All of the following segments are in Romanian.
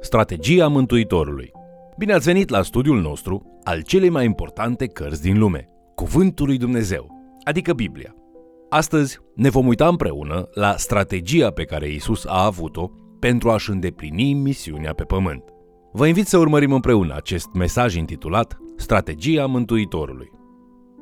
Strategia Mântuitorului. Bine ați venit la studiul nostru al celei mai importante cărți din lume, Cuvântul lui Dumnezeu, adică Biblia. Astăzi ne vom uita împreună la strategia pe care Isus a avut-o pentru a-și îndeplini misiunea pe pământ. Vă invit să urmărim împreună acest mesaj intitulat Strategia Mântuitorului.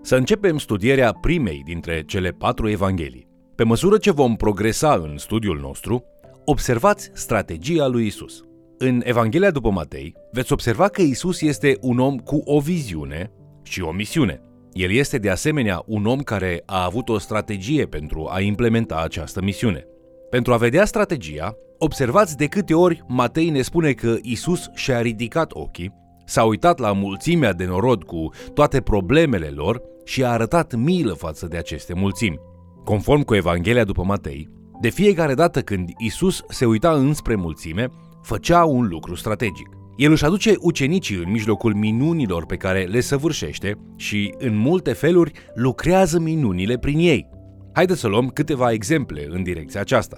Să începem studierea primei dintre cele patru evanghelii. Pe măsură ce vom progresa în studiul nostru, observați strategia lui Isus. În Evanghelia după Matei, veți observa că Isus este un om cu o viziune și o misiune. El este de asemenea un om care a avut o strategie pentru a implementa această misiune. Pentru a vedea strategia, observați de câte ori Matei ne spune că Isus și-a ridicat ochii, s-a uitat la mulțimea de norod cu toate problemele lor și a arătat milă față de aceste mulțimi. Conform cu Evanghelia după Matei, de fiecare dată când Isus se uita înspre mulțime, făcea un lucru strategic. El își aduce ucenicii în mijlocul minunilor pe care le săvârșește și, în multe feluri, lucrează minunile prin ei. Haideți să luăm câteva exemple în direcția aceasta.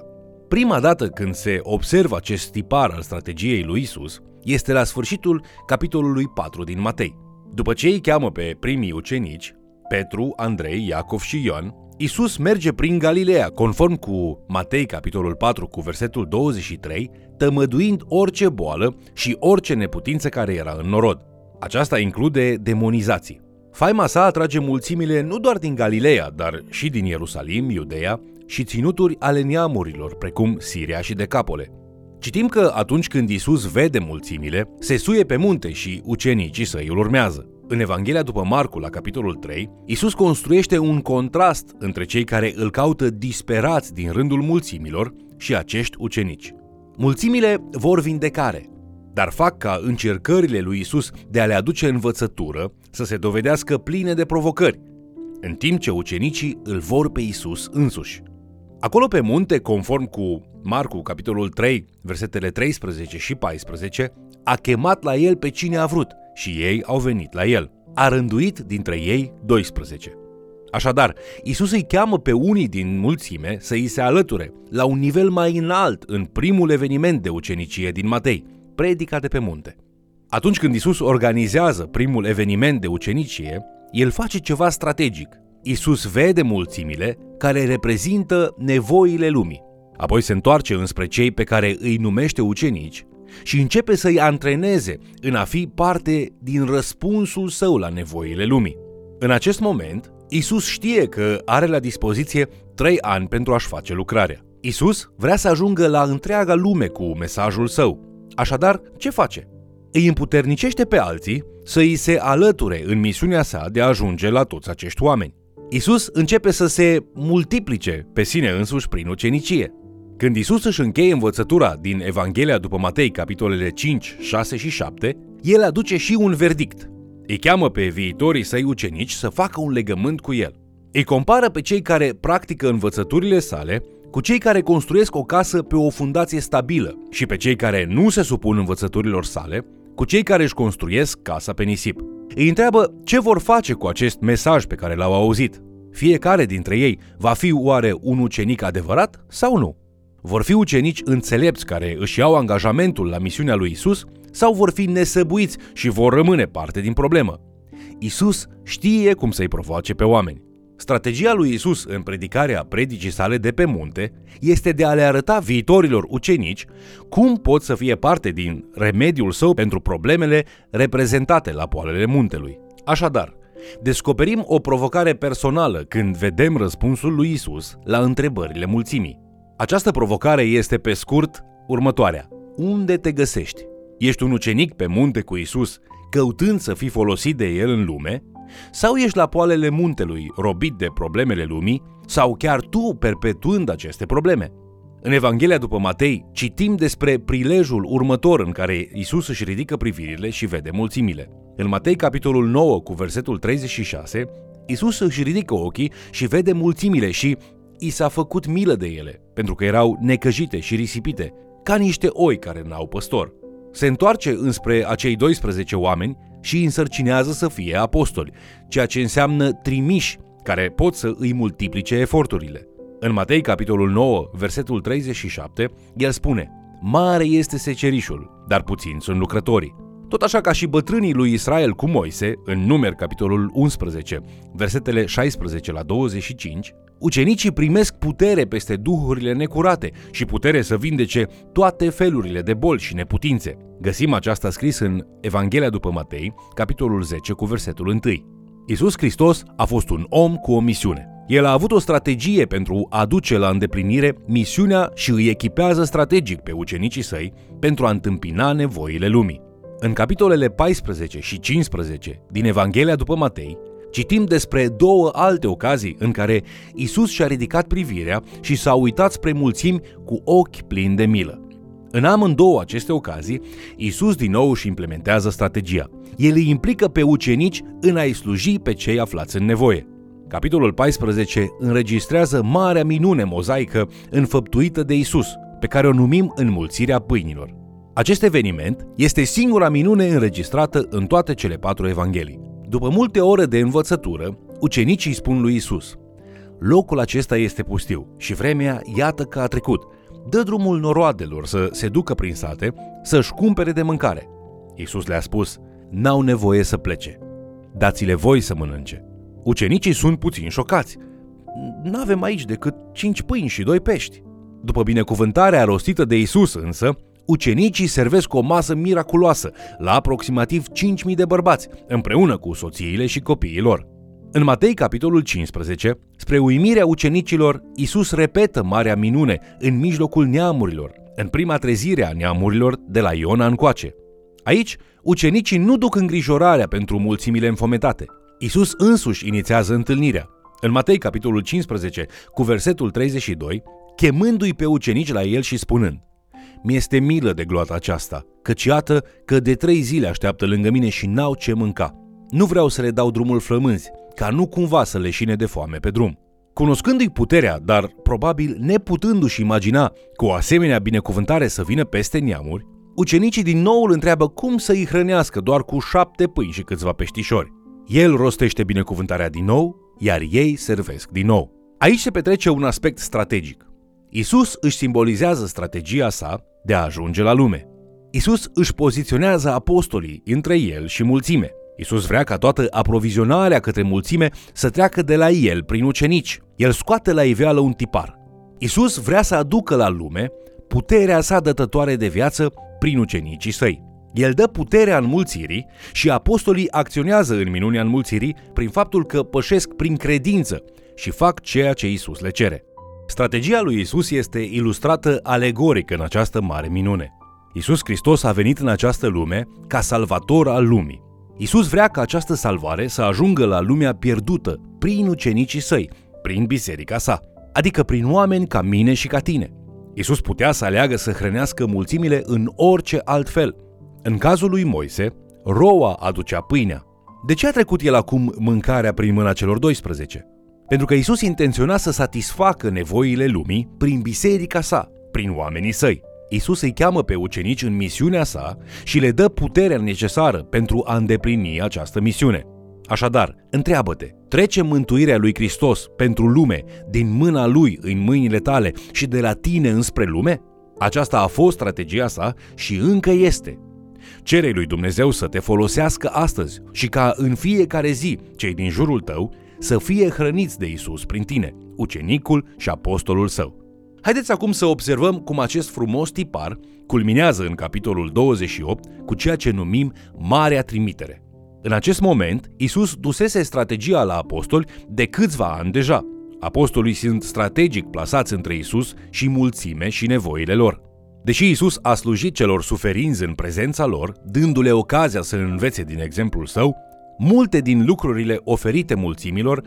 Prima dată când se observă acest tipar al strategiei lui Isus este la sfârșitul capitolului 4 din Matei. După ce îi cheamă pe primii ucenici, Petru, Andrei, Iacov și Ioan, Isus merge prin Galileea, conform cu Matei capitolul 4 cu versetul 23, tămăduind orice boală și orice neputință care era în norod. Aceasta include demonizații. Faima sa atrage mulțimile nu doar din Galileea, dar și din Ierusalim, Iudeea și ținuturi ale neamurilor, precum Siria și Decapole. Citim că atunci când Isus vede mulțimile, se suie pe munte și ucenicii săi îl urmează. În Evanghelia după Marcu, la capitolul 3, Isus construiește un contrast între cei care îl caută disperați din rândul mulțimilor și acești ucenici. Mulțimile vor vindecare, dar fac ca încercările lui Isus de a le aduce învățătură să se dovedească pline de provocări, în timp ce ucenicii îl vor pe Isus însuși. Acolo pe munte, conform cu Marcu, capitolul 3, versetele 13 și 14, a chemat la el pe cine a vrut – și ei au venit la el. A rânduit dintre ei 12. Așadar, Isus îi cheamă pe unii din mulțime să îi se alăture la un nivel mai înalt în primul eveniment de ucenicie din Matei, predica de pe munte. Atunci când Isus organizează primul eveniment de ucenicie, el face ceva strategic. Isus vede mulțimile care reprezintă nevoile lumii. Apoi se întoarce înspre cei pe care îi numește ucenici și începe să-i antreneze în a fi parte din răspunsul său la nevoile lumii. În acest moment, Isus știe că are la dispoziție trei ani pentru a-și face lucrarea. Isus vrea să ajungă la întreaga lume cu mesajul său. Așadar, ce face? Îi împuternicește pe alții să îi se alăture în misiunea sa de a ajunge la toți acești oameni. Isus începe să se multiplice pe sine însuși prin ucenicie. Când Isus își încheie învățătura din Evanghelia după Matei, capitolele 5, 6 și 7, el aduce și un verdict. Îi cheamă pe viitorii săi ucenici să facă un legământ cu el. Îi compară pe cei care practică învățăturile sale cu cei care construiesc o casă pe o fundație stabilă și pe cei care nu se supun învățăturilor sale cu cei care își construiesc casa pe nisip. Îi întreabă ce vor face cu acest mesaj pe care l-au auzit. Fiecare dintre ei va fi oare un ucenic adevărat sau nu? Vor fi ucenici înțelepți care își iau angajamentul la misiunea lui Isus sau vor fi nesăbuiți și vor rămâne parte din problemă? Isus știe cum să-i provoace pe oameni. Strategia lui Isus în predicarea predicii sale de pe munte este de a le arăta viitorilor ucenici cum pot să fie parte din remediul său pentru problemele reprezentate la poalele muntelui. Așadar, descoperim o provocare personală când vedem răspunsul lui Isus la întrebările mulțimii. Această provocare este pe scurt următoarea. Unde te găsești? Ești un ucenic pe munte cu Isus, căutând să fii folosit de el în lume? Sau ești la poalele muntelui, robit de problemele lumii, sau chiar tu perpetuând aceste probleme? În Evanghelia după Matei citim despre prilejul următor în care Isus își ridică privirile și vede mulțimile. În Matei capitolul 9 cu versetul 36, Isus își ridică ochii și vede mulțimile și i s-a făcut milă de ele, pentru că erau necăjite și risipite, ca niște oi care n-au păstor. Se întoarce înspre acei 12 oameni și îi însărcinează să fie apostoli, ceea ce înseamnă trimiși care pot să îi multiplice eforturile. În Matei, capitolul 9, versetul 37, el spune mare este secerișul, dar puțin sunt lucrătorii. Tot așa ca și bătrânii lui Israel cu Moise, în numer capitolul 11, versetele 16 la 25, ucenicii primesc putere peste duhurile necurate și putere să vindece toate felurile de boli și neputințe. Găsim aceasta scris în Evanghelia după Matei, capitolul 10 cu versetul 1. Isus Hristos a fost un om cu o misiune. El a avut o strategie pentru a duce la îndeplinire misiunea și îi echipează strategic pe ucenicii săi pentru a întâmpina nevoile lumii. În capitolele 14 și 15 din Evanghelia după Matei, citim despre două alte ocazii în care Isus și-a ridicat privirea și s-a uitat spre mulțimi cu ochi plini de milă. În amândouă aceste ocazii, Isus din nou își implementează strategia. El îi implică pe ucenici în a-i sluji pe cei aflați în nevoie. Capitolul 14 înregistrează marea minune mozaică înfăptuită de Isus, pe care o numim înmulțirea pâinilor. Acest eveniment este singura minune înregistrată în toate cele patru evanghelii. După multe ore de învățătură, ucenicii spun lui Isus: Locul acesta este pustiu și vremea iată că a trecut. Dă drumul noroadelor să se ducă prin sate, să-și cumpere de mâncare. Isus le-a spus: N-au nevoie să plece. Dați-le voi să mănânce. Ucenicii sunt puțin șocați. N-avem aici decât cinci pâini și doi pești. După binecuvântarea rostită de Isus însă, ucenicii servesc o masă miraculoasă la aproximativ 5.000 de bărbați, împreună cu soțiile și copiii lor. În Matei, capitolul 15, spre uimirea ucenicilor, Isus repetă marea minune în mijlocul neamurilor, în prima trezire a neamurilor de la Iona încoace. Aici, ucenicii nu duc îngrijorarea pentru mulțimile înfometate. Isus însuși inițiază întâlnirea. În Matei, capitolul 15, cu versetul 32, chemându-i pe ucenici la el și spunând Mi-este milă de gloata aceasta, căci iată că de trei zile așteaptă lângă mine și n-au ce mânca. Nu vreau să le dau drumul flămânzi, ca nu cumva să leșine de foame pe drum. Cunoscându-i puterea, dar probabil neputându-și imagina cu o asemenea binecuvântare să vină peste neamuri, ucenicii din nou îl întreabă cum să îi hrănească doar cu șapte pâini și câțiva peștișori. El rostește binecuvântarea din nou, iar ei servesc din nou. Aici se petrece un aspect strategic. Isus își simbolizează strategia sa de a ajunge la lume. Isus își poziționează apostolii între el și mulțime. Isus vrea ca toată aprovizionarea către mulțime să treacă de la el prin ucenici. El scoate la iveală un tipar. Isus vrea să aducă la lume puterea sa dătătoare de viață prin ucenicii săi. El dă puterea înmulțirii și apostolii acționează în minunea înmulțirii prin faptul că pășesc prin credință și fac ceea ce Isus le cere. Strategia lui Isus este ilustrată alegoric în această mare minune. Isus Hristos a venit în această lume ca salvator al lumii. Isus vrea ca această salvare să ajungă la lumea pierdută prin ucenicii săi, prin biserica sa, adică prin oameni ca mine și ca tine. Isus putea să aleagă să hrănească mulțimile în orice alt fel. În cazul lui Moise, roa aducea pâinea. De ce a trecut el acum mâncarea prin mâna celor 12? Pentru că Isus intenționa să satisfacă nevoile lumii prin biserica sa, prin oamenii săi. Isus îi cheamă pe ucenici în misiunea sa și le dă puterea necesară pentru a îndeplini această misiune. Așadar, întreabă-te, trece mântuirea lui Hristos pentru lume din mâna lui în mâinile tale și de la tine înspre lume? Aceasta a fost strategia sa și încă este. Cere lui Dumnezeu să te folosească astăzi și ca în fiecare zi cei din jurul tău să fie hrăniți de Isus prin tine, ucenicul și apostolul său. Haideți acum să observăm cum acest frumos tipar culminează în capitolul 28 cu ceea ce numim Marea Trimitere. În acest moment, Isus dusese strategia la apostoli de câțiva ani deja. Apostolii sunt strategic plasați între Isus și mulțime și nevoile lor. Deși Isus a slujit celor suferinți în prezența lor, dându-le ocazia să învețe din exemplul său, multe din lucrurile oferite mulțimilor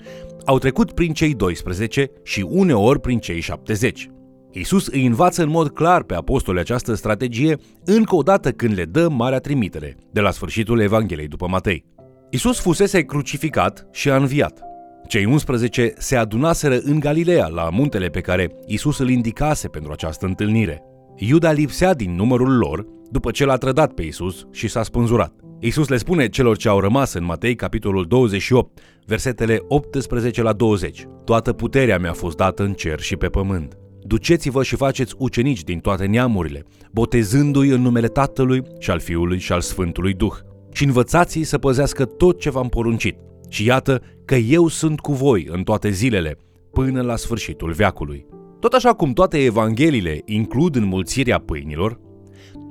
au trecut prin cei 12 și uneori prin cei 70. Isus îi învață în mod clar pe apostoli această strategie încă o dată când le dă marea trimitere, de la sfârșitul Evangheliei după Matei. Isus fusese crucificat și a înviat. Cei 11 se adunaseră în Galileea, la muntele pe care Isus îl indicase pentru această întâlnire. Iuda lipsea din numărul lor după ce l-a trădat pe Isus și s-a spânzurat. Isus le spune celor ce au rămas în Matei, capitolul 28, versetele 18 la 20. Toată puterea mi-a fost dată în cer și pe pământ. duceți-vă și faceți ucenici din toate neamurile, botezându-i în numele Tatălui și al Fiului și al Sfântului Duh. Și învățați-i să păzească tot ce v-am poruncit. Și iată că eu sunt cu voi în toate zilele, până la sfârșitul veacului. Tot așa cum toate evangheliile includ înmulțirea pâinilor,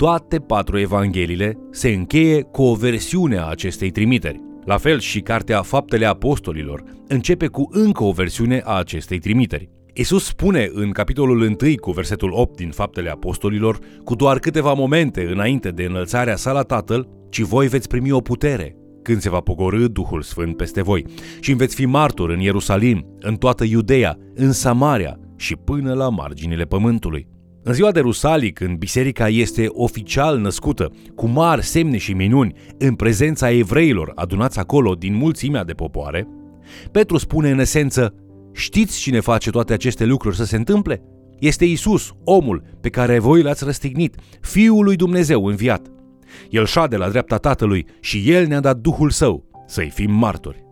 toate patru evangheliile se încheie cu o versiune a acestei trimiteri. La fel și cartea Faptele Apostolilor începe cu încă o versiune a acestei trimiteri. Isus spune în capitolul 1 cu versetul 8 din Faptele Apostolilor, cu doar câteva momente înainte de înălțarea sa la Tatăl, ci voi veți primi o putere când se va pogorâ Duhul Sfânt peste voi și veți fi martori în Ierusalim, în toată Iudeea, în Samaria și până la marginile pământului. În ziua de Rusalii, când biserica este oficial născută, cu mari semne și minuni, în prezența evreilor adunați acolo din mulțimea de popoare, Petru spune în esență, știți cine face toate aceste lucruri să se întâmple? Este Isus, omul pe care voi l-ați răstignit, Fiul lui Dumnezeu înviat. El șade la dreapta Tatălui și El ne-a dat Duhul Său să-i fim martori.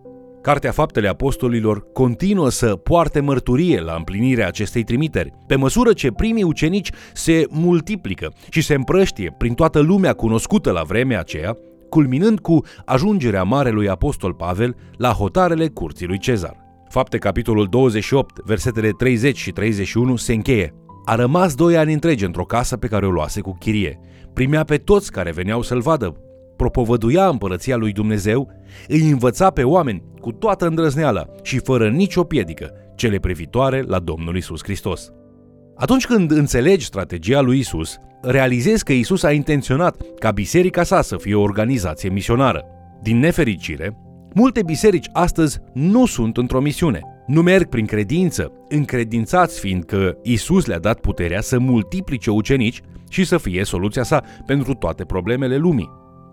Cartea Faptele Apostolilor continuă să poarte mărturie la împlinirea acestei trimiteri, pe măsură ce primii ucenici se multiplică și se împrăștie prin toată lumea cunoscută la vremea aceea, culminând cu ajungerea Marelui Apostol Pavel la hotarele curții lui Cezar. Fapte capitolul 28, versetele 30 și 31 se încheie. A rămas doi ani întregi într-o casă pe care o luase cu chirie. Primea pe toți care veneau să-l vadă, propovăduia împărăția lui Dumnezeu, îi învăța pe oameni cu toată îndrăzneala și fără nicio piedică cele privitoare la Domnul Isus Hristos. Atunci când înțelegi strategia lui Isus, realizezi că Isus a intenționat ca biserica sa să fie o organizație misionară. Din nefericire, multe biserici astăzi nu sunt într-o misiune. Nu merg prin credință, încredințați fiind că Isus le-a dat puterea să multiplice ucenici și să fie soluția sa pentru toate problemele lumii.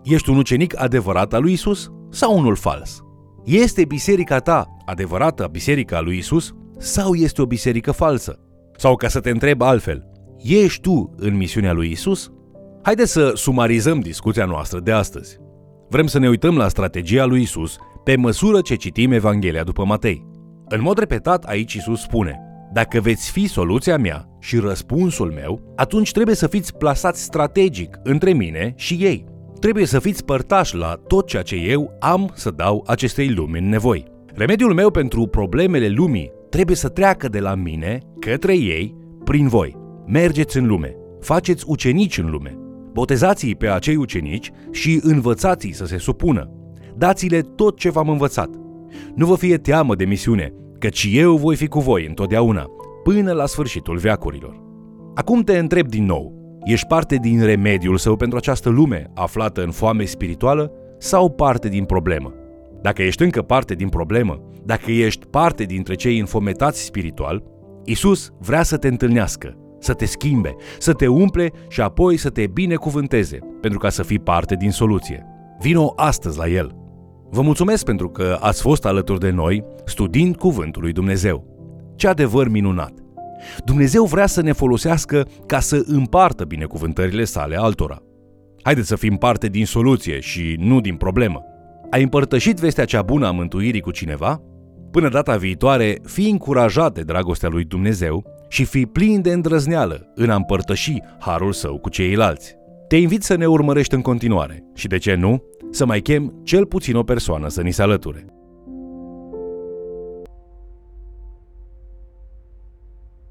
Ești un ucenic adevărat al lui Isus sau unul fals? Este biserica ta adevărată biserica lui Isus sau este o biserică falsă? Sau ca să te întreb altfel, ești tu în misiunea lui Isus? Haideți să sumarizăm discuția noastră de astăzi. Vrem să ne uităm la strategia lui Isus pe măsură ce citim Evanghelia după Matei. În mod repetat aici Isus spune, dacă veți fi soluția mea și răspunsul meu, atunci trebuie să fiți plasați strategic între mine și ei. Trebuie să fiți părtași la tot ceea ce eu am să dau acestei lumi în nevoi. Remediul meu pentru problemele lumii trebuie să treacă de la mine către ei prin voi. Mergeți în lume, faceți ucenici în lume, botezați-i pe acei ucenici și învățați-i să se supună. Dați-le tot ce v-am învățat. Nu vă fie teamă de misiune, căci eu voi fi cu voi întotdeauna, până la sfârșitul veacurilor. Acum te întreb din nou, Ești parte din remediul său pentru această lume aflată în foame spirituală sau parte din problemă? Dacă ești încă parte din problemă, dacă ești parte dintre cei înfometați spiritual, Isus vrea să te întâlnească, să te schimbe, să te umple și apoi să te binecuvânteze, pentru ca să fii parte din soluție. Vino astăzi la El. Vă mulțumesc pentru că ați fost alături de noi studiind Cuvântul lui Dumnezeu. Ce adevăr minunat! Dumnezeu vrea să ne folosească ca să împartă binecuvântările sale altora. Haideți să fim parte din soluție și nu din problemă. Ai împărtășit vestea cea bună a mântuirii cu cineva? Până data viitoare, fii încurajat de dragostea lui Dumnezeu și fii plin de îndrăzneală în a împărtăși harul său cu ceilalți. Te invit să ne urmărești în continuare și, de ce nu, să mai chem cel puțin o persoană să ni se alăture.